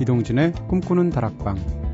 이동진의 꿈꾸는 다락방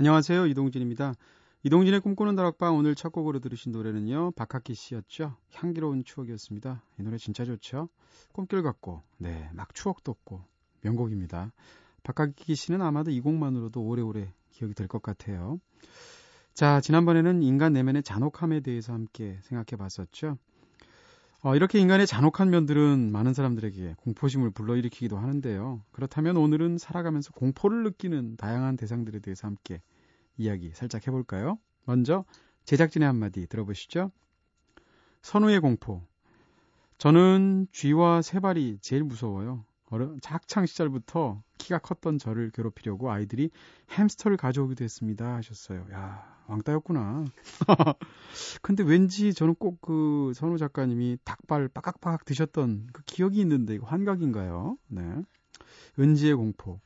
안녕하세요. 이동진입니다. 이동진의 꿈꾸는 다락방 오늘 첫 곡으로 들으신 노래는요. 박학기 씨였죠. 향기로운 추억이었습니다. 이 노래 진짜 좋죠. 꿈길 같고 네, 막 추억 돋고 명곡입니다. 박학기 씨는 아마도 이 곡만으로도 오래오래 기억이 될 것 같아요. 자, 지난번에는 인간 내면의 잔혹함에 대해서 함께 생각해 봤었죠. 어, 이렇게 인간의 잔혹한 면들은 많은 사람들에게 공포심을 불러일으키기도 하는데요. 그렇다면 오늘은 살아가면서 공포를 느끼는 다양한 대상들에 대해서 함께 이야기 살짝 해볼까요? 먼저 제작진의 한마디 들어보시죠. 선우의 공포. 저는 쥐와 새발이 제일 무서워요. 어려, 작창 시절부터 키가 컸던 저를 괴롭히려고 아이들이 햄스터를 가져오기도 했습니다. 하셨어요. 야, 왕따였구나. 근데 왠지 저는 꼭 그 선우 작가님이 닭발 빠깍빠깍 드셨던 그 기억이 있는데 이거 환각인가요? 네. 은지의 공포.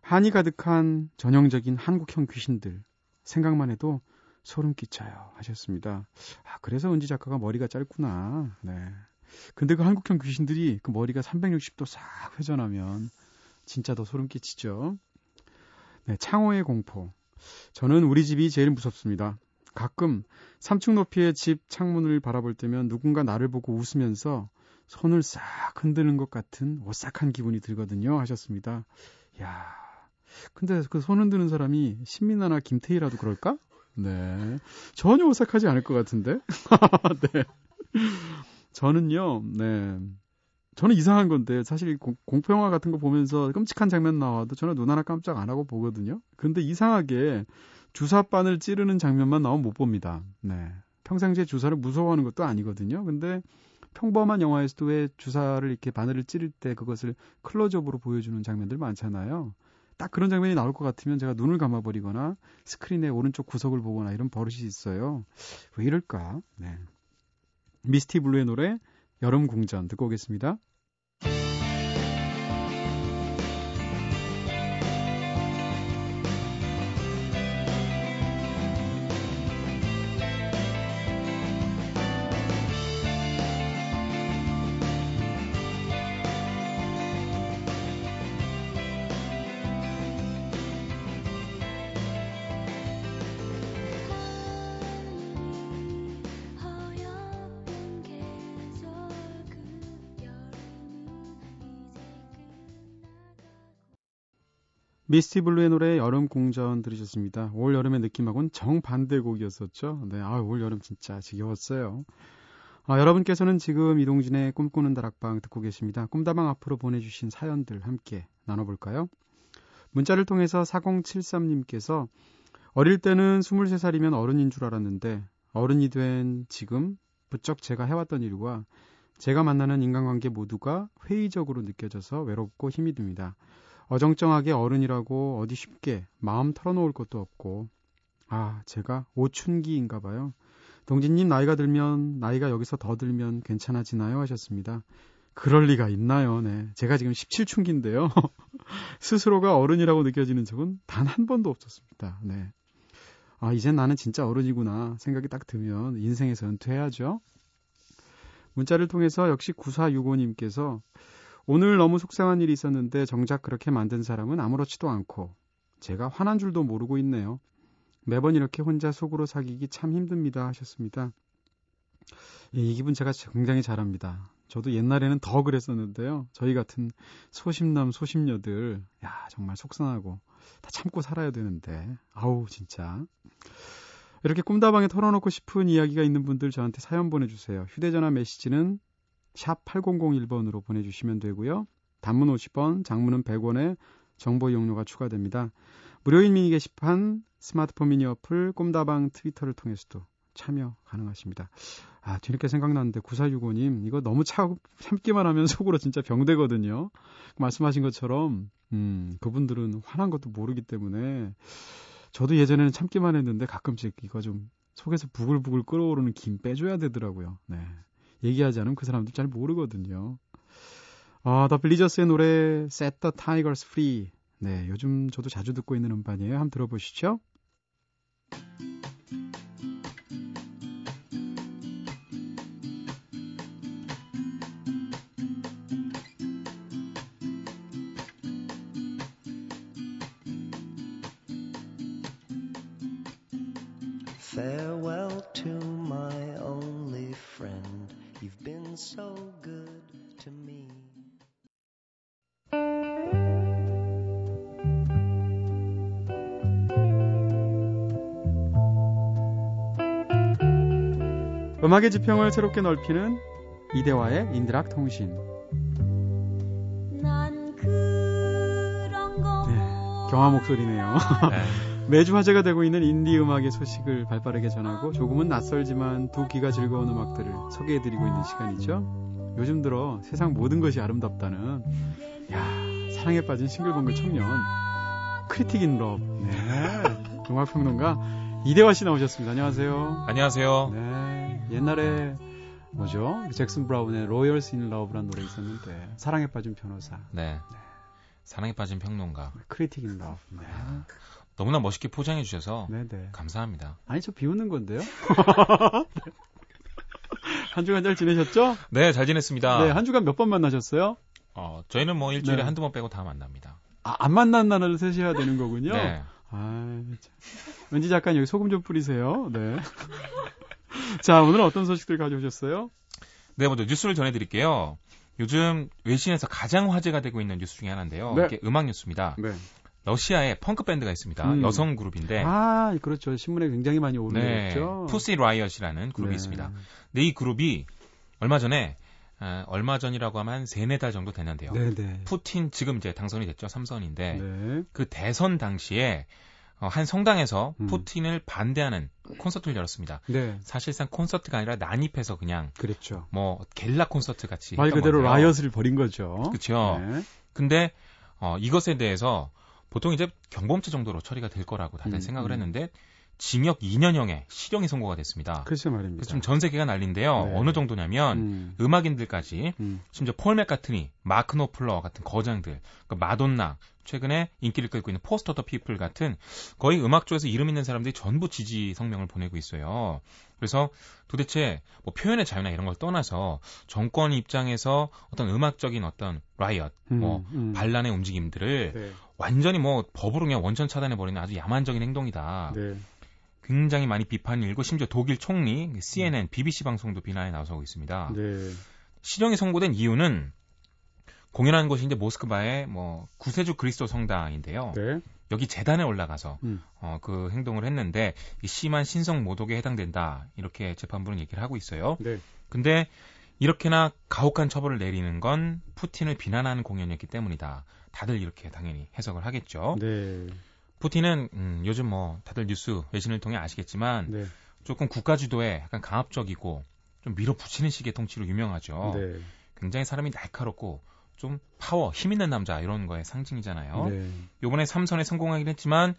한이 가득한 전형적인 한국형 귀신들. 생각만 해도 소름 끼쳐요. 하셨습니다. 아, 그래서 은지 작가가 머리가 짧구나. 네. 근데 그 한국형 귀신들이 그 머리가 360도 싹 회전하면 진짜 더 소름 끼치죠. 네, 창호의 공포. 저는 우리 집이 제일 무섭습니다. 가끔 3층 높이의 집 창문을 바라볼 때면 누군가 나를 보고 웃으면서 손을 싹 흔드는 것 같은 오싹한 기분이 들거든요. 하셨습니다. 야 근데 그 손 흔드는 사람이 신민아나 김태희라도 그럴까? 네. 전혀 오싹하지 않을 것 같은데? 네. 저는요, 네. 저는 이상한 건데, 사실 공, 공포영화 같은 거 보면서 끔찍한 장면 나와도 저는 눈 하나 깜짝 안 하고 보거든요. 근데 이상하게 주사바늘 찌르는 장면만 나오면 못 봅니다. 네. 평상시에 주사를 무서워하는 것도 아니거든요. 근데 평범한 영화에서도 왜 주사를 이렇게 바늘을 찌를 때 그것을 클로즈업으로 보여주는 장면들 많잖아요. 딱 그런 장면이 나올 것 같으면 제가 눈을 감아버리거나 스크린의 오른쪽 구석을 보거나 이런 버릇이 있어요. 왜 이럴까? 네. 미스티 블루의 노래 여름 궁전 듣고 오겠습니다. 미스티 블루의 노래 여름 궁전 들으셨습니다. 올 여름의 느낌하고는 정반대 곡이었었죠. 네, 아, 올 여름 진짜 지겨웠어요. 아, 여러분께서는 지금 이동진의 꿈꾸는 다락방 듣고 계십니다. 꿈다방 앞으로 보내주신 사연들 함께 나눠볼까요? 문자를 통해서 4073님께서 어릴 때는 23살이면 어른인 줄 알았는데 어른이 된 지금 부쩍 제가 해왔던 일과 제가 만나는 인간관계 모두가 회의적으로 느껴져서 외롭고 힘이 듭니다. 어정쩡하게 어른이라고 어디 쉽게 마음 털어놓을 것도 없고 아 제가 오춘기인가 봐요. 동진님 나이가 들면 나이가 여기서 더 들면 괜찮아지나요 하셨습니다. 그럴 리가 있나요? 네. 제가 지금 17춘기인데요. 스스로가 어른이라고 느껴지는 적은 단 한 번도 없었습니다. 네. 아, 이젠 나는 진짜 어른이구나 생각이 딱 들면 인생에서 은퇴해야죠. 문자를 통해서 역시 9465님께서 오늘 너무 속상한 일이 있었는데 정작 그렇게 만든 사람은 아무렇지도 않고 제가 화난 줄도 모르고 있네요. 매번 이렇게 혼자 속으로 사귀기 참 힘듭니다 하셨습니다. 예, 이 기분 제가 굉장히 잘합니다. 저도 옛날에는 더 그랬었는데요. 저희 같은 소심남 소심녀들 야 정말 속상하고 다 참고 살아야 되는데 아우 진짜 이렇게 꿈다방에 털어놓고 싶은 이야기가 있는 분들 저한테 사연 보내주세요. 휴대전화 메시지는 샵 8001번으로 보내주시면 되고요. 단문 50원, 장문은 100원에 정보 이용료가 추가됩니다. 무료인 미니 게시판, 스마트폰 미니 어플, 꿈다방 트위터를 통해서도 참여 가능하십니다. 아, 뒤늦게 생각났는데 9465님 이거 너무 참, 참기만 하면 속으로 진짜 병되거든요. 말씀하신 것처럼 음, 그분들은 화난 것도 모르기 때문에 저도 예전에는 참기만 했는데 가끔씩 이거 좀 속에서 부글부글 끓어오르는 김 빼줘야 되더라고요. 네. 얘기하지 않으면 그 사람들 잘 모르거든요. 아, 더 빌리저스의 노래 Set the Tigers Free. 네, 요즘 저도 자주 듣고 있는 음반이에요. 한번 들어보시죠. 음악의 지평을 새롭게 넓히는 이대화의 인디록 통신. 네, 경화 목소리네요. 네. 매주 화제가 되고 있는 인디 음악의 소식을 발빠르게 전하고 조금은 낯설지만 두 귀가 즐거운 음악들을 소개해드리고 있는 시간이죠. 요즘 들어 세상 모든 것이 아름답다는 야 사랑에 빠진 싱글벙글 청년 critic in love 네 음악평론가 이대화 씨 나오셨습니다. 안녕하세요. 안녕하세요. 네 옛날에 뭐죠 잭슨 브라운의 Lawyers in Love라는 노래 있었는데 사랑에 빠진 변호사 네. 사랑에 빠진 평론가. critic in love 네. 너무나 멋있게 포장해 주셔서 네네 감사합니다. 아니 저 비웃는 건데요. 한 주간 잘 지내셨죠? 네, 잘 지냈습니다. 네, 한 주간 몇 번 만나셨어요? 어, 저희는 뭐 일주일에 네. 한두 번 빼고 다 만납니다. 아, 안 만난 날을 세셔야 되는 거군요. 네. 아, 참. 왠지 잠깐 여기 소금 좀 뿌리세요. 네. 자, 오늘은 어떤 소식들 가져오셨어요? 네, 먼저 뉴스를 전해 드릴게요. 요즘 외신에서 가장 화제가 되고 있는 뉴스 중에 하나인데요. 네. 이게 음악 뉴스입니다. 네. 러시아에 펑크 밴드가 있습니다. 음. 여성 그룹인데 아, 그렇죠. 신문에 굉장히 많이 네, 오르죠. 푸시 라이엇이라는 그룹이 네. 있습니다. 근데 이 그룹이 얼마 전에 아, 얼마 전이라고 하면 한 세네 달 정도 됐는데요. 네, 네. 푸틴 지금 이제 당선이 됐죠. 삼선인데 네. 그 대선 당시에 어, 한 성당에서 음. 푸틴을 반대하는 콘서트를 열었습니다. 네. 사실상 콘서트가 아니라 난입해서 그냥 그랬죠. 뭐 게릴라 콘서트 같이 말 그대로 건데요. riot을 벌인 거죠. 그쵸. 네. 근데 어, 이것에 대해서 보통 이제 경범죄 정도로 처리가 될 거라고 다들 음, 생각을 음. 했는데 징역 2년형의 실형이 선고가 됐습니다. 글쎄 말입니다. 그래서 좀 전 세계가 난리인데요. 네. 어느 정도냐면 음, 음악인들까지 음. 심지어 폴 맥카트니, 마크 노플러 같은 거장들, 그 마돈나, 최근에 인기를 끌고 있는 포스터 더 피플 같은 거의 음악 쪽에서 이름 있는 사람들이 전부 지지 성명을 보내고 있어요. 그래서 도대체 뭐 표현의 자유나 이런 걸 떠나서 정권 입장에서 어떤 음악적인 어떤 riot, 뭐 음, 음. 반란의 움직임들을 네. 완전히 뭐 법으로 그냥 원천 차단해 버리는 아주 야만적인 행동이다. 네. 굉장히 많이 비판이 일고 심지어 독일 총리, CNN, BBC 방송도 비난에 나서고 있습니다. 네. 실형이 선고된 이유는 공연한 곳이 이제 모스크바의 뭐 구세주 그리스도 성당인데요. 네. 여기 재단에 올라가서 음. 어, 그 행동을 했는데 이 심한 신성 모독에 해당된다 이렇게 재판부는 얘기를 하고 있어요. 네. 근데 이렇게나 가혹한 처벌을 내리는 건 푸틴을 비난하는 공연이었기 때문이다. 다들 이렇게 당연히 해석을 하겠죠. 네. 푸틴은 음, 요즘 뭐 다들 뉴스 외신을 통해 아시겠지만 네. 조금 국가 주도에 약간 강압적이고 좀 밀어붙이는 식의 통치로 유명하죠. 네. 굉장히 사람이 날카롭고 좀 파워, 힘 있는 남자 이런 거의 상징이잖아요. 네. 요번에 삼선에 성공하긴 했지만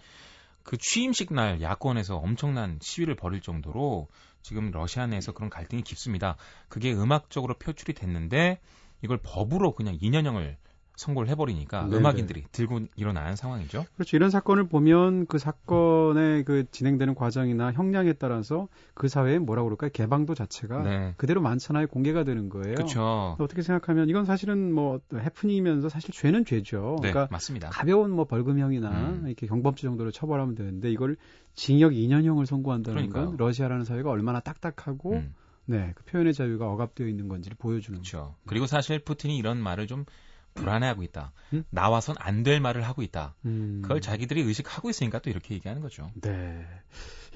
그 취임식 날 야권에서 엄청난 시위를 벌일 정도로 지금 러시아 내에서 그런 갈등이 깊습니다. 그게 음악적으로 표출이 됐는데 이걸 법으로 그냥 2년형을 선고를 해버리니까 네네. 음악인들이 들고 일어나는 상황이죠. 그렇죠. 이런 사건을 보면 그 사건의 그 진행되는 과정이나 형량에 따라서 그 사회에 뭐라고 그럴까요? 개방도 자체가 네. 그대로 많잖아요. 공개가 되는 거예요. 그렇죠. 어떻게 생각하면 이건 사실은 뭐 해프닝이면서 사실 죄는 죄죠. 네, 그러니까 맞습니다. 가벼운 뭐 벌금형이나 음. 이렇게 경범죄 정도로 처벌하면 되는데 이걸 징역 2년형을 선고한다는 그러니까요. 건 러시아라는 사회가 얼마나 딱딱하고 음. 네, 그 표현의 자유가 억압되어 있는 건지를 보여주는 그렇죠. 그리고 사실 푸틴이 이런 말을 좀 불안해하고 있다. 음? 나와선 안 될 말을 하고 있다. 음. 그걸 자기들이 의식하고 있으니까 또 이렇게 얘기하는 거죠. 네.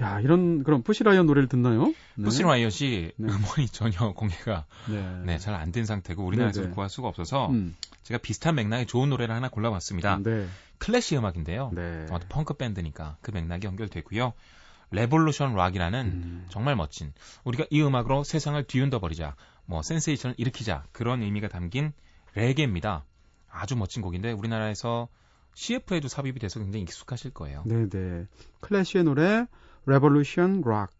야, 이런 그럼 푸시 라이엇 노래를 듣나요? 네. 푸시 라이엇이 네. 음원이 전혀 공개가 네. 네, 잘 안 된 상태고 우리나라에서 네, 네. 구할 수가 없어서 음. 제가 비슷한 맥락의 좋은 노래를 하나 골라봤습니다. 네. 클래시 음악인데요. 네. 어, 펑크 밴드니까 그 맥락이 연결되고요. Revolution Rock이라는 음. 정말 멋진 우리가 이 음악으로 세상을 뒤흔들어 버리자 뭐 센세이션을 일으키자 그런 의미가 담긴 레게입니다. 아주 멋진 곡인데 우리나라에서 CF에도 삽입이 돼서 굉장히 익숙하실 거예요. 네, 네. 클래시의 노래 Revolution Rock.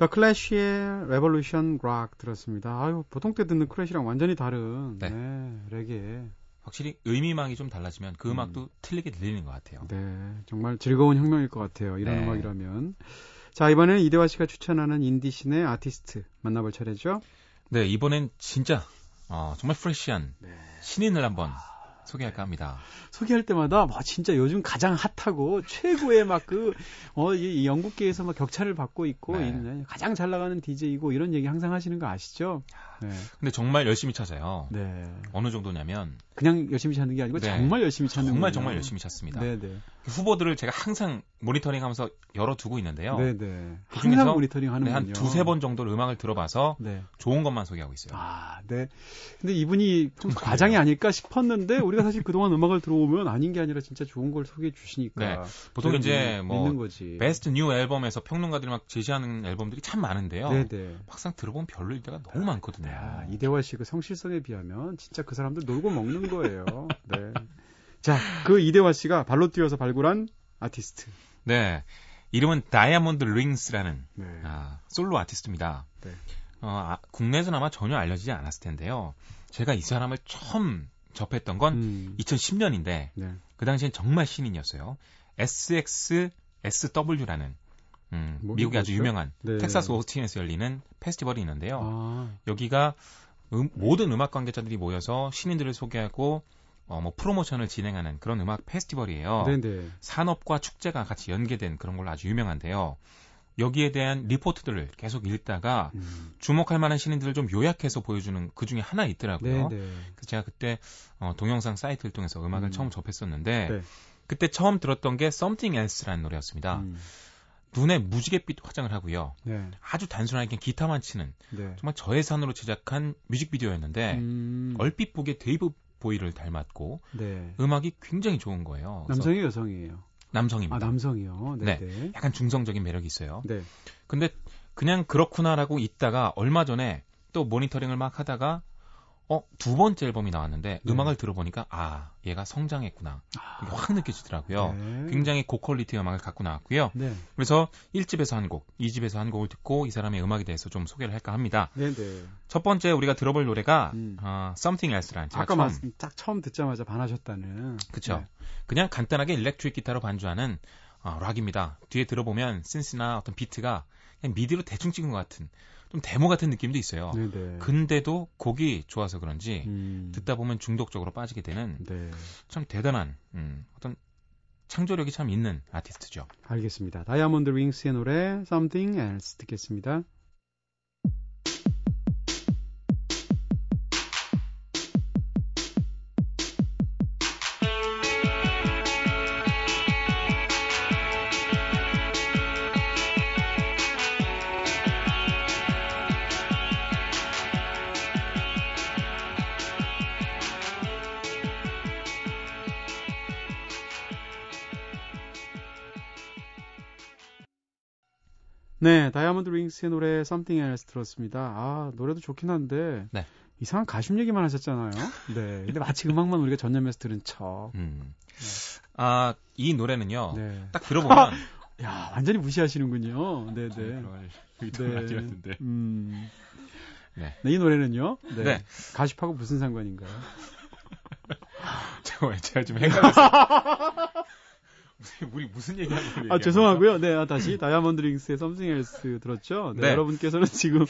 더 클래시의 Revolution Rock 들었습니다. 아유, 보통 때 듣는 클래시랑 완전히 다른 네. 네, 레게. 확실히 의미망이 좀 달라지면 그 음. 음악도 틀리게 들리는 것 같아요. 네, 정말 즐거운 혁명일 것 같아요. 이런 네. 음악이라면. 자, 이번에는 이대화 씨가 추천하는 인디신의 아티스트 만나볼 차례죠. 네, 이번엔 진짜 어, 정말 fresh한 네. 신인을 한번 소개할까 합니다. 소개할 때마다 뭐 진짜 요즘 가장 핫하고 최고의 막 그 어, 이 영국계에서 막 격차를 받고 있고 네. 이 가장 잘 나가는 DJ이고 이런 얘기 항상 하시는 거 아시죠? 네. 근데 정말 열심히 찾아요. 네. 어느 정도냐면 그냥 열심히 찾는 게 아니고 네. 정말 열심히 찾는 정말 거예요. 정말 열심히 찾습니다. 네, 네. 후보들을 제가 항상 모니터링하면서 열어 두고 있는데요. 네, 네. 그 항상 중에서 모니터링 하는군요. 네, 한 두세 번 정도를 음악을 들어봐서 네. 좋은 것만 소개하고 있어요. 아, 네. 근데 이분이 좀? 과장이 아닐까 싶었는데 우리가 사실 그동안 음악을 들어오면 아닌 게 아니라 진짜 좋은 걸 소개해 주시니까 네. 보통 이제 뭐. best new 앨범에서 평론가들이 막 제시하는 앨범들이 참 많은데요. 네, 네. 막상 들어보면 별로일 때가 너무 많거든요. 야, 이대화 씨그 성실성에 비하면 진짜 그 사람들 놀고 먹는 거예요. 네. 자, 그 이대화 씨가 발로 뛰어서 발굴한 아티스트. 네. 이름은 다이아몬드 링스라는 네. 아, 솔로 아티스트입니다. 네. 어, 아, 국내에서는 아마 전혀 알려지지 않았을 텐데요. 제가 이 사람을 처음 접했던 건 음, 2010년인데 네. 그 당시엔 정말 신인이었어요. SXSW라는 음, 뭐, 미국의 아주? 유명한 네. 텍사스 오스틴에서 열리는 페스티벌이 있는데요. 아, 여기가 음- 모든 음악 관계자들이 모여서 신인들을 소개하고 어, 뭐 프로모션을 진행하는 그런 음악 페스티벌이에요. 네, 네. 산업과 축제가 같이 연계된 그런 걸로 아주 유명한데요. 여기에 대한 리포트들을 계속 읽다가 음, 주목할 만한 신인들을 좀 요약해서 보여주는 그 중에 하나 네, 있더라고요. 네. 그래서 제가 그때 어, 동영상 사이트를 통해서 음악을 음. 처음 접했었는데 네. 그때 처음 들었던 게 Something Else라는 노래였습니다. 음, 눈에 무지갯빛 화장을 하고요. 네. 아주 단순하게 기타만 치는 네. 정말 저예산으로 제작한 뮤직비디오였는데 음, 얼핏 보기에 데이비드 보위를 닮았고 네. 음악이 굉장히 좋은 거예요. 남성이에요, 여성이에요? 남성입니다. 아, 남성이요. 네, 네. 약간 중성적인 매력이 있어요. 네. 근데 그냥 그렇구나라고 있다가 얼마 전에 또 모니터링을 막 하다가 어, 두 번째 앨범이 나왔는데 네. 음악을 들어보니까 아, 얘가 성장했구나. 이게 확 느껴지더라고요. 네. 굉장히 고퀄리티 음악을 갖고 나왔고요. 네. 그래서 1집에서 한 곡, 2집에서 한 곡을 듣고 이 사람의 음악에 대해서 좀 소개를 할까 합니다. 네, 네. 첫 번째 우리가 들어볼 노래가 음. 어, Something Else라는 제가 아까 처음 말씀 딱 처음 듣자마자 반하셨다는. 그쵸. 네. 그냥 간단하게 일렉트릭 기타로 반주하는 어, 락입니다. 뒤에 들어보면 센스나 어떤 비트가 그냥 미디로 대충 찍은 것 같은 좀 데모 같은 느낌도 있어요. 네, 네. 근데도 곡이 좋아서 그런지 음, 듣다 보면 중독적으로 빠지게 되는 네. 참 대단한 음, 어떤 창조력이 참 있는 아티스트죠. 알겠습니다. 다이아몬드 윙스의 노래 Something Else 듣겠습니다. 네, 다이아몬드 링스의 노래 Something Else 들었습니다. 아, 노래도 좋긴 한데 네. 이상한 가십 얘기만 하셨잖아요. 네. 근데 마치 음악만 우리가 전념해서 들은 척. 음. 아, 이 노래는요. 네. 딱 들어보면 야, 완전히 무시하시는군요. 네, 네. 그럴 의도는 아니었는데. 음. 네. 네, 이 노래는요. 네. 네. 가십하고 무슨 상관인가요? 제가, 제가 좀 헷갈렸어요. 우리 무슨 얘기하는 거예요? 아, 죄송하고요. 네, 아, 다시 다이아몬드 링스의 Something Else 들었죠? 네, 네. 여러분께서는 지금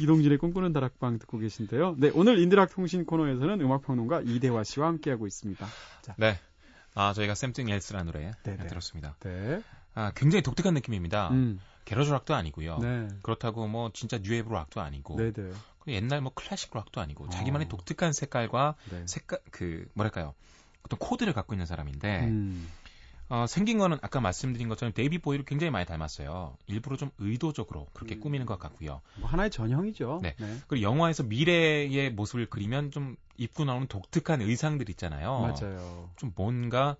이동진의 꿈꾸는 다락방 듣고 계신데요. 네, 오늘 인디락 통신 코너에서는 음악 평론가 이대화 씨와 함께하고 있습니다. 자, 네. 아, 저희가 Something Else라는 노래 네, 네. 들었습니다. 네. 아, 굉장히 독특한 느낌입니다. 음, garage 락도 아니고요. 네. 그렇다고 뭐 진짜 뉴웨이브 락도 아니고 네, 네. 그 옛날 뭐 클래식 락도 아니고 자기만의 어. 독특한 색깔과 네. 색깔 그 뭐랄까요? 어떤 코드를 갖고 있는 사람인데 음, 어, 생긴 거는 아까 말씀드린 것처럼 데이빗 보위를 굉장히 많이 닮았어요. 일부러 좀 의도적으로 그렇게 음. 꾸미는 것 같고요. 뭐 하나의 전형이죠. 네. 그리고 영화에서 미래의 모습을 그리면 좀 입고 나오는 독특한 의상들 있잖아요. 맞아요. 좀 뭔가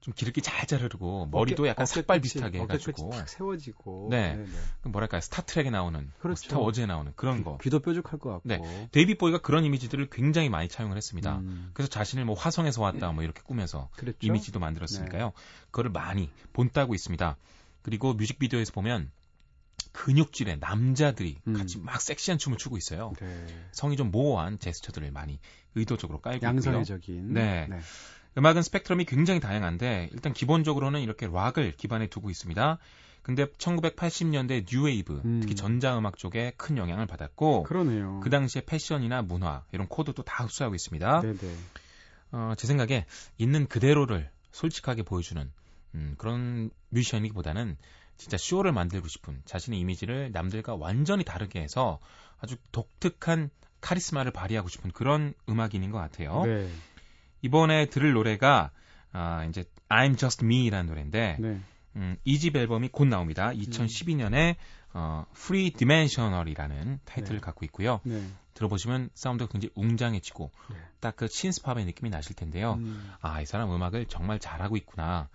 좀 기름기 잘 자르고 머리도 약간 어깨 삭발 끝이, 비슷하게 해가지고 탁 세워지고. 네. 네, 네. 그 뭐랄까요 스타트렉에 나오는 뭐 그렇죠. 스타워즈에 나오는 그런 거. 귀도 뾰족할 것 같고. 네. 데이빗 보위가 그런 이미지들을 굉장히 많이 차용을 했습니다. 음, 그래서 자신을 뭐 화성에서 왔다 뭐 이렇게 꾸며서 그랬죠. 이미지도 만들었으니까요. 그거를 많이 본따고 있습니다. 그리고 뮤직비디오에서 보면 근육질의 남자들이 음. 같이 막 섹시한 춤을 추고 있어요. 네. 성이 좀 모호한 제스처들을 많이 의도적으로 깔고 있고요. 양성애적인. 네. 음악은 스펙트럼이 굉장히 다양한데 일단 기본적으로는 이렇게 락을 기반에 두고 있습니다. 근데 1980년대 뉴웨이브, 음. 특히 전자음악 쪽에 큰 영향을 받았고 그러네요. 그 당시에 패션이나 문화 이런 코드도 다 흡수하고 있습니다. 네네. 어, 제 생각에 있는 그대로를 솔직하게 보여주는 음, 그런 뮤지션이기보다는 진짜 쇼를 만들고 싶은 자신의 이미지를 남들과 완전히 다르게 해서 아주 독특한 카리스마를 발휘하고 싶은 그런 음악인인 것 같아요. 네. 이번에 들을 노래가 아, 이제 I'm Just Me라는 노래인데 네. 음, 이집 앨범이 곧 나옵니다. 2012년에 어, Free Dimensional이라는 타이틀을 네. 갖고 있고요. 네. 들어보시면 사운드가 굉장히 웅장해지고 네. 딱그 신스팝의 느낌이 나실 텐데요. 음, 아, 이 사람 음악을 정말 잘하고 있구나.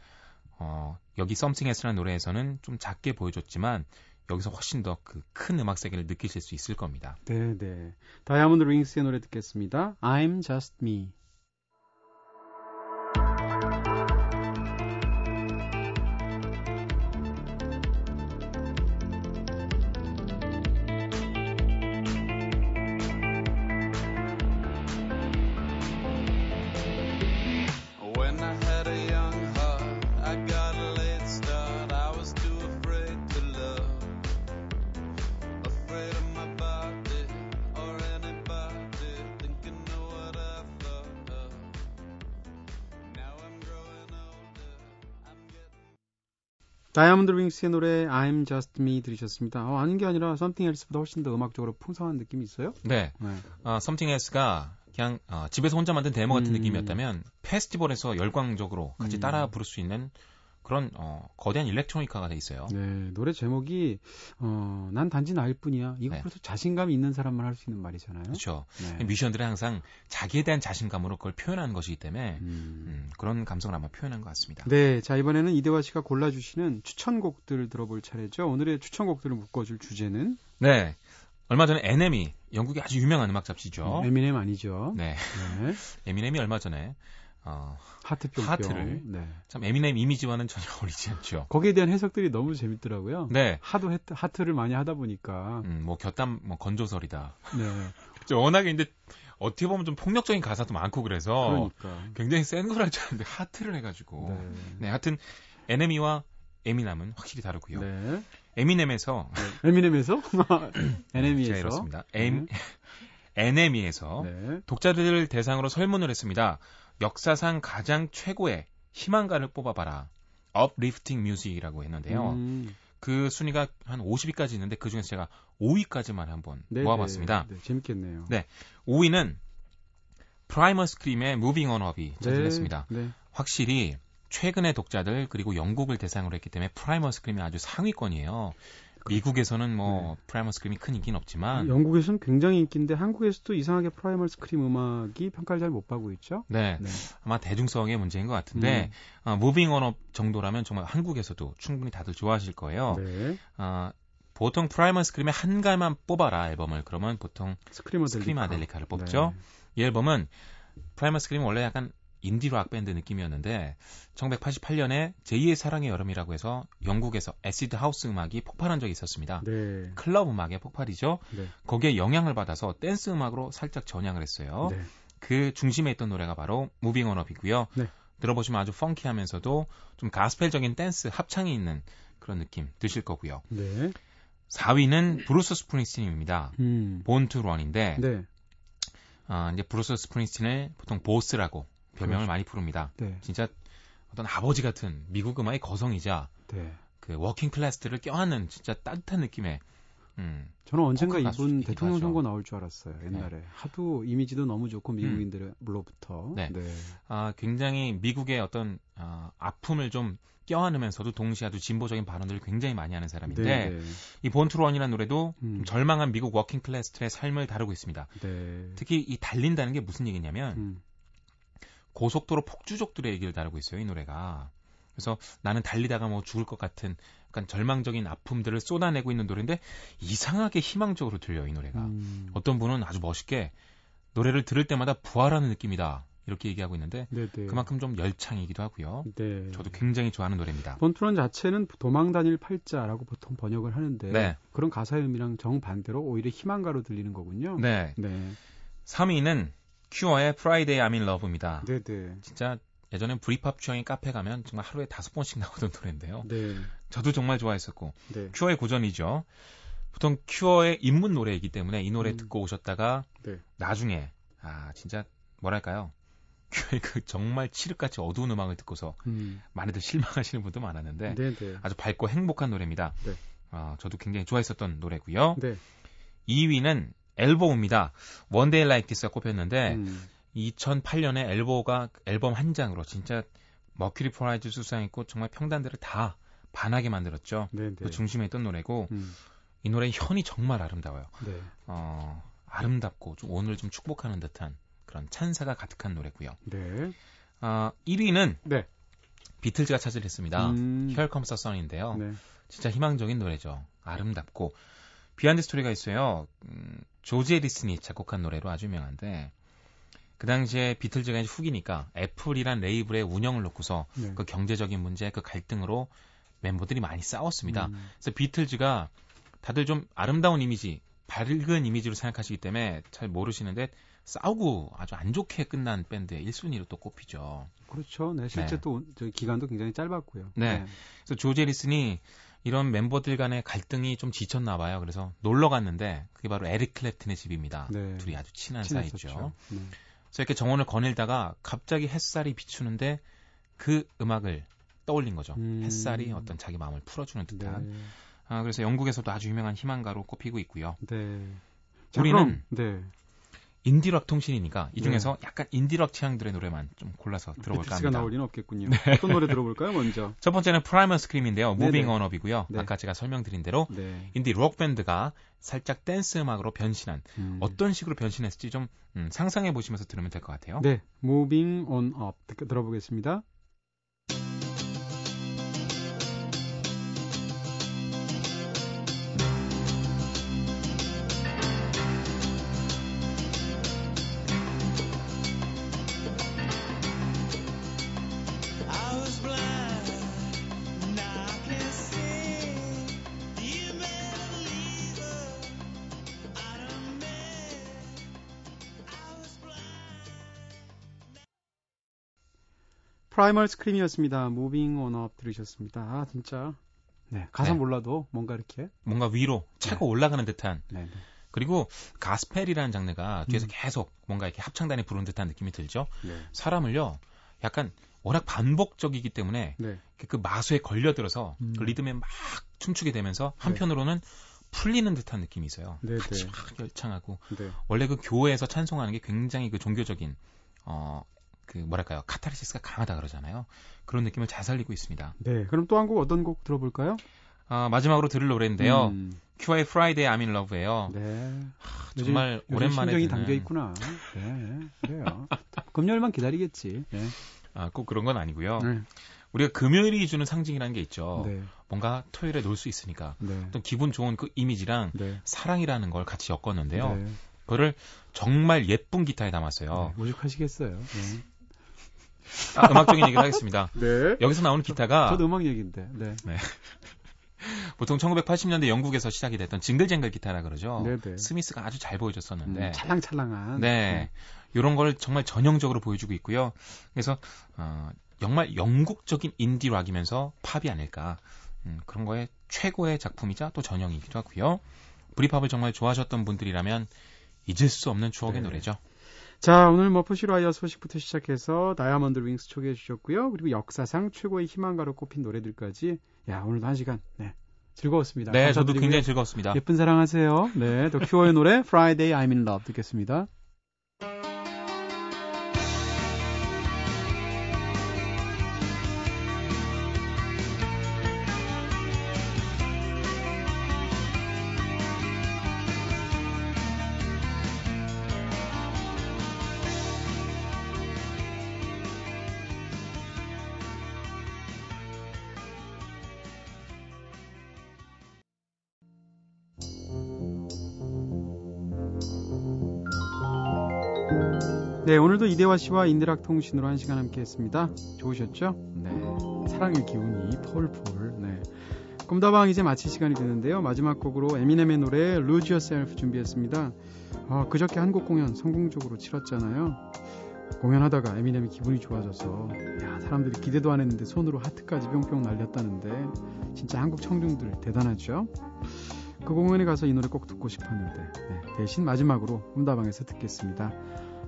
어, 여기 Something Else라는 노래에서는 좀 작게 보여줬지만 여기서 훨씬 더 그 큰 음악 세계를 느끼실 수 있을 겁니다. 네, 네. 다이아몬드 링스의 노래 듣겠습니다. I'm just me. 다이아몬드 링스의 노래 I'm just me 들으셨습니다. 어, 아닌 게 아니라 Something Else보다 훨씬 더 음악적으로 풍성한 느낌이 있어요. 네. 네. 어, Something Else가 그냥 어, 집에서 혼자 만든 데모 같은 음. 느낌이었다면 페스티벌에서 열광적으로 같이 음. 따라 부를 수 있는 그런 어, 거대한 일렉트로니카가 돼 있어요. 네, 노래 제목이 어, 난 단지 나일 뿐이야. 이거 네. 벌써 자신감이 있는 사람만 할 수 있는 말이잖아요. 그렇죠. 네. 뮤지션들은 항상 자기에 대한 자신감으로 그걸 표현하는 것이기 때문에 음. 음, 그런 감성을 아마 표현한 것 같습니다. 네, 자 이번에는 이대화 씨가 골라주시는 추천곡들 들어볼 차례죠. 오늘의 추천곡들을 묶어줄 주제는 네. 얼마 전에 NME, 영국의 아주 유명한 음악 잡지죠. 에미넴 아니죠. 네. 네. 에미넴이 얼마 전에 어, 하트 뿅뿅. 하트를. 네. 참 에미넴 이미지와는 전혀 어울리지 않죠. 거기에 대한 해석들이 너무 재밌더라고요. 네. 하도 해- 하트를 많이 하다 보니까 음, 뭐 곁담 뭐 건조설이다. 네 저 워낙에 근데 어떻게 보면 좀 폭력적인 가사도 많고 그래서 그러니까 굉장히 센 걸 할 줄 알았는데 하트를 해가지고 네. 네, 하여튼 NME와 에미넴은 확실히 다르고요. 네. 에미넴에서 에미넴에서 제가 NME에서 이렇습니다. 엠- NME에서 네. 독자들을 대상으로 설문을 했습니다. 역사상 가장 최고의 희망가를 뽑아봐라. uplifting music이라고 했는데요. 음, 그 순위가 한 50위까지 있는데 그 중에서 제가 5위까지만 한번 네, 모아봤습니다. 네, 네, 재밌겠네요. 네. 5위는 프라이멀 스크림의 Moving On Up이 차지했습니다. 네. 확실히 최근의 독자들 그리고 영국을 대상으로 했기 때문에 프라이멀 스크림이 아주 상위권이에요. 미국에서는 뭐 프라이멀 스크림이 큰 인기는 없지만 영국에서는 굉장히 인기인데 한국에서도 이상하게 프라이멀 스크림 음악이 평가를 잘 못 받고 있죠. 네, 네. 아마 대중성의 문제인 것 같은데 음. 어, Moving On Up 정도라면 정말 한국에서도 충분히 다들 좋아하실 거예요. 네. 어, 보통 프라이멀 스크림의 한 장만 뽑아라 앨범을 그러면 보통 Screamadelica. Screamadelica를 뽑죠. 이 앨범은 프라이멀 스크림은 원래 약간 인디 락 밴드 느낌이었는데 1988년에 제2의 사랑의 여름이라고 해서 영국에서 acid house 음악이 폭발한 적이 있었습니다. 네. 클럽 음악의 폭발이죠. 네. 거기에 영향을 받아서 댄스 음악으로 살짝 전향을 했어요. 네. 그 중심에 있던 노래가 바로 Moving On Up이고요. 네. 들어보시면 아주 funky하면서도 좀 가스펠적인 댄스 합창이 있는 그런 느낌 드실 거고요. 네. 4위는 브루스 스프링스틴입니다. 음. Born to Run인데 네. 아, 이제 브루스 스프링스틴을 보통 보스라고 별명을 그렇죠. 많이 부릅니다. 네. 진짜 어떤 아버지 같은 미국 음악의 거성이자 네. 그 working class들을 껴안는 진짜 따뜻한 느낌의 음, 저는 언젠가 가수이기도 대통령. 선거 나올 줄 알았어요. 옛날에 하도 이미지도 너무 좋고 미국인들로부터. 네. 아, 굉장히 미국의 어떤 아, 아픔을 좀 껴안으면서도 동시에 아주 진보적인 발언들을 굉장히 많이 하는 사람인데 네. 네. 이 Born to Run이라는 노래도 음. 좀 절망한 미국 working class들의 삶을 다루고 있습니다. 네. 특히 이 달린다는 게 무슨 얘기냐면 음. 고속도로 폭주족들의 얘기를 다루고 있어요, 이 노래가. 그래서 나는 달리다가 뭐 죽을 것 같은 약간 절망적인 아픔들을 쏟아내고 있는 노래인데 이상하게 희망적으로 들려요, 이 노래가. 음. 어떤 분은 아주 멋있게 노래를 들을 때마다 부활하는 느낌이다. 이렇게 얘기하고 있는데 네, 네. 그만큼 좀 열창이기도 하고요. 네. 저도 굉장히 좋아하는 노래입니다. 본트론 자체는 도망 다닐 팔자라고 보통 번역을 하는데 네. 그런 가사의 의미랑 정반대로 오히려 희망가로 들리는 거군요. 네. 네. 3위는 큐어의 Friday I'm in Love입니다. 네, 네. 진짜 예전엔 브리팝 취향의 카페 가면 정말 하루에 다섯 번씩 나오던 노래인데요. 네. 저도 정말 좋아했었고 네. 큐어의 고전이죠. 보통 큐어의 입문 노래이기 때문에 이 노래 음. 듣고 오셨다가 네. 나중에 아 진짜 뭐랄까요 큐어의 그 정말 칠흑같이 어두운 음악을 듣고서 음. 많이들 실망하시는 분도 많았는데 네, 네. 아주 밝고 행복한 노래입니다. 네. 아, 저도 굉장히 좋아했었던 노래고요. 네. 2위는 One Day Like This가 꼽혔는데 음. 2008년에 엘보가 앨범 한 장으로 진짜 머큐리 프라이즈 수상했고 정말 평단들을 다 반하게 만들었죠. 네, 네. 그 중심에 있던 노래고 음. 이 노래 현이 정말 아름다워요. 네. 어, 아름답고 좀 오늘 좀 축복하는 듯한 그런 찬사가 가득한 노래고요. 네. 아, 1위는 네. 비틀즈가 차지했습니다. 음. Here Comes the Sun인데요. 네. 진짜 희망적인 노래죠. 아름답고 behind story가 있어요. 음, 조지 해리슨이 작곡한 노래로 아주 유명한데 그 당시에 비틀즈가 이제 후기니까 애플이란 레이블의 운영을 놓고서 네. 그 경제적인 문제, 그 갈등으로 멤버들이 많이 싸웠습니다. 음. 그래서 비틀즈가 다들 좀 아름다운 이미지, 밝은 이미지로 생각하시기 때문에 잘 모르시는데 싸우고 아주 안 좋게 끝난 밴드의 1순위로 또 꼽히죠. 그렇죠. 네. 실제 네. 또저 기간도 굉장히 짧았고요. 네. 그래서 조지 에리슨이 이런 멤버들 간의 갈등이 좀 지쳤나 봐요. 그래서 놀러 갔는데 그게 바로 에릭 클랩튼의 집입니다. 네. 둘이 아주 친한 친했었죠. 사이죠. 네. 그래서 이렇게 정원을 거닐다가 갑자기 햇살이 비추는데 그 음악을 떠올린 거죠. 음. 햇살이 어떤 자기 마음을 풀어주는 듯한. 네. 아, 그래서 영국에서도 아주 유명한 희망가로 꼽히고 있고요. 네. 자, 우리는 그럼, 네. 인디락 통신이니까 이 네. 중에서 약간 인디락 취향들의 노래만 좀 골라서 들어볼까 비틀즈가 합니다. 나올 리는 없겠군요. 어떤 노래 들어볼까요, 먼저? 첫 번째는 프라이멀 스크림인데요. Moving On Up이고요. 네. 아까 제가 설명드린 대로 네. 인디 록 밴드가 살짝 댄스 음악으로 변신한 음. 어떤 식으로 변신했을지 좀 음, 상상해 보시면서 들으면 될 것 같아요. 네. Moving on up. 듣- 들어보겠습니다. 프라이멀 스크림이었습니다. On up 들으셨습니다. 아, 진짜. 네. 가사 네. 몰라도 뭔가 이렇게. 뭔가 위로 차고 올라가는 듯한 네. 네. 그리고 가스펠이라는 장르가 뒤에서 음. 계속 뭔가 이렇게 합창단이 부르는 듯한 느낌이 들죠. 네. 사람을요 약간 워낙 반복적이기 때문에 네. 그 마수에 걸려들어서 음. 그 리듬에 막 춤추게 되면서 한편으로는 풀리는 듯한 느낌이 있어요. 네, 같이 네. 막 열창하고 네. 원래 그 교회에서 찬송하는 게 굉장히 그 종교적인 어 그 뭐랄까요 카타르시스가 강하다 그러잖아요. 그런 느낌을 잘 살리고 있습니다. 네. 그럼 또 한 곡 어떤 곡 들어볼까요? 아, 마지막으로 들을 노래인데요. 음. 큐어의 Friday I'm in Love예요. 네. 정말 요즘 오랜만에 심정이 듣는 담겨 있구나. 네. 그래요. 금요일만 기다리겠지. 네. 아, 꼭 그런 건 아니고요. 네. 우리가 금요일이 주는 상징이라는 게 있죠. 네. 뭔가 토요일에 놀 수 있으니까 네. 어떤 기분 좋은 그 이미지랑 네. 사랑이라는 걸 같이 엮었는데요. 네. 그거를 정말 예쁜 기타에 담았어요. 네, 오죽하시겠어요. 네. 아, 음악적인 얘기를 하겠습니다. 네. 여기서 나오는 기타가 저 도 음악 얘기인데. 네. 보통 1980년대 영국에서 시작이 됐던 징글쟁글 기타라 그러죠. 네네. 스미스가 아주 잘 보여줬었는데 음, 찰랑찰랑한. 네. 이런 걸 정말 전형적으로 보여주고 있고요. 그래서 어, 정말 영국적인 인디 락이면서 팝이 아닐까. 음, 그런 거에 최고의 작품이자 또 전형이기도 하고요. 브리팝을 정말 좋아하셨던 분들이라면 잊을 수 없는 추억의 네. 노래죠. 자, 오늘 머프시라이어 소식부터 시작해서 다이아몬드 윙스 소개해 주셨고요. 그리고 역사상 최고의 희망가로 꼽힌 노래들까지. 야, 오늘도 한 시간. 네. 즐거웠습니다. 네, 저도 감사드리고요. 굉장히 즐거웠습니다. 예쁜 사랑하세요. 네, 더 큐어의 노래 Friday I'm in Love 듣겠습니다. 네, 오늘도 이대화 씨와 인드락 통신으로 한 시간 함께 했습니다. 좋으셨죠? 네. 사랑의 기운이 폴폴. 네. 꿈다방 이제 마칠 시간이 되는데요. 마지막 곡으로 에미넴의 노래 Lose Yourself 준비했습니다. 아, 그저께 한국 공연 성공적으로 치렀잖아요. 공연하다가 에미넴이 기분이 좋아져서 야, 사람들이 기대도 안 했는데 손으로 하트까지 뿅뿅 날렸다는데 진짜 한국 청중들 대단하죠? 그 공연에 가서 이 노래 꼭 듣고 싶었는데 네, 대신 마지막으로 꿈다방에서 듣겠습니다.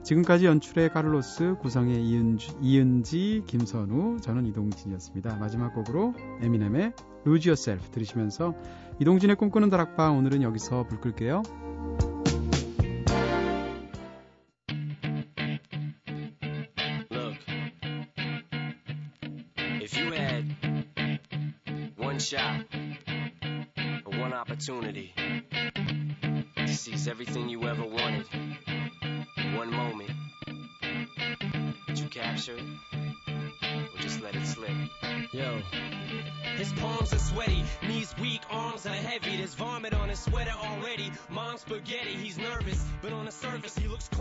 지금까지 연출의 카를로스, 구성의 이은지, 이은지, 김선우, 저는 이동진이었습니다. 마지막 곡으로 에미넴의 Lose Yourself 들으시면서 이동진의 꿈꾸는 다락방 오늘은 여기서 불 끌게요. Look, palms are sweaty, knees weak, arms are heavy. There's vomit on his sweater already. Mom's spaghetti, he's nervous, but on the surface he looks calm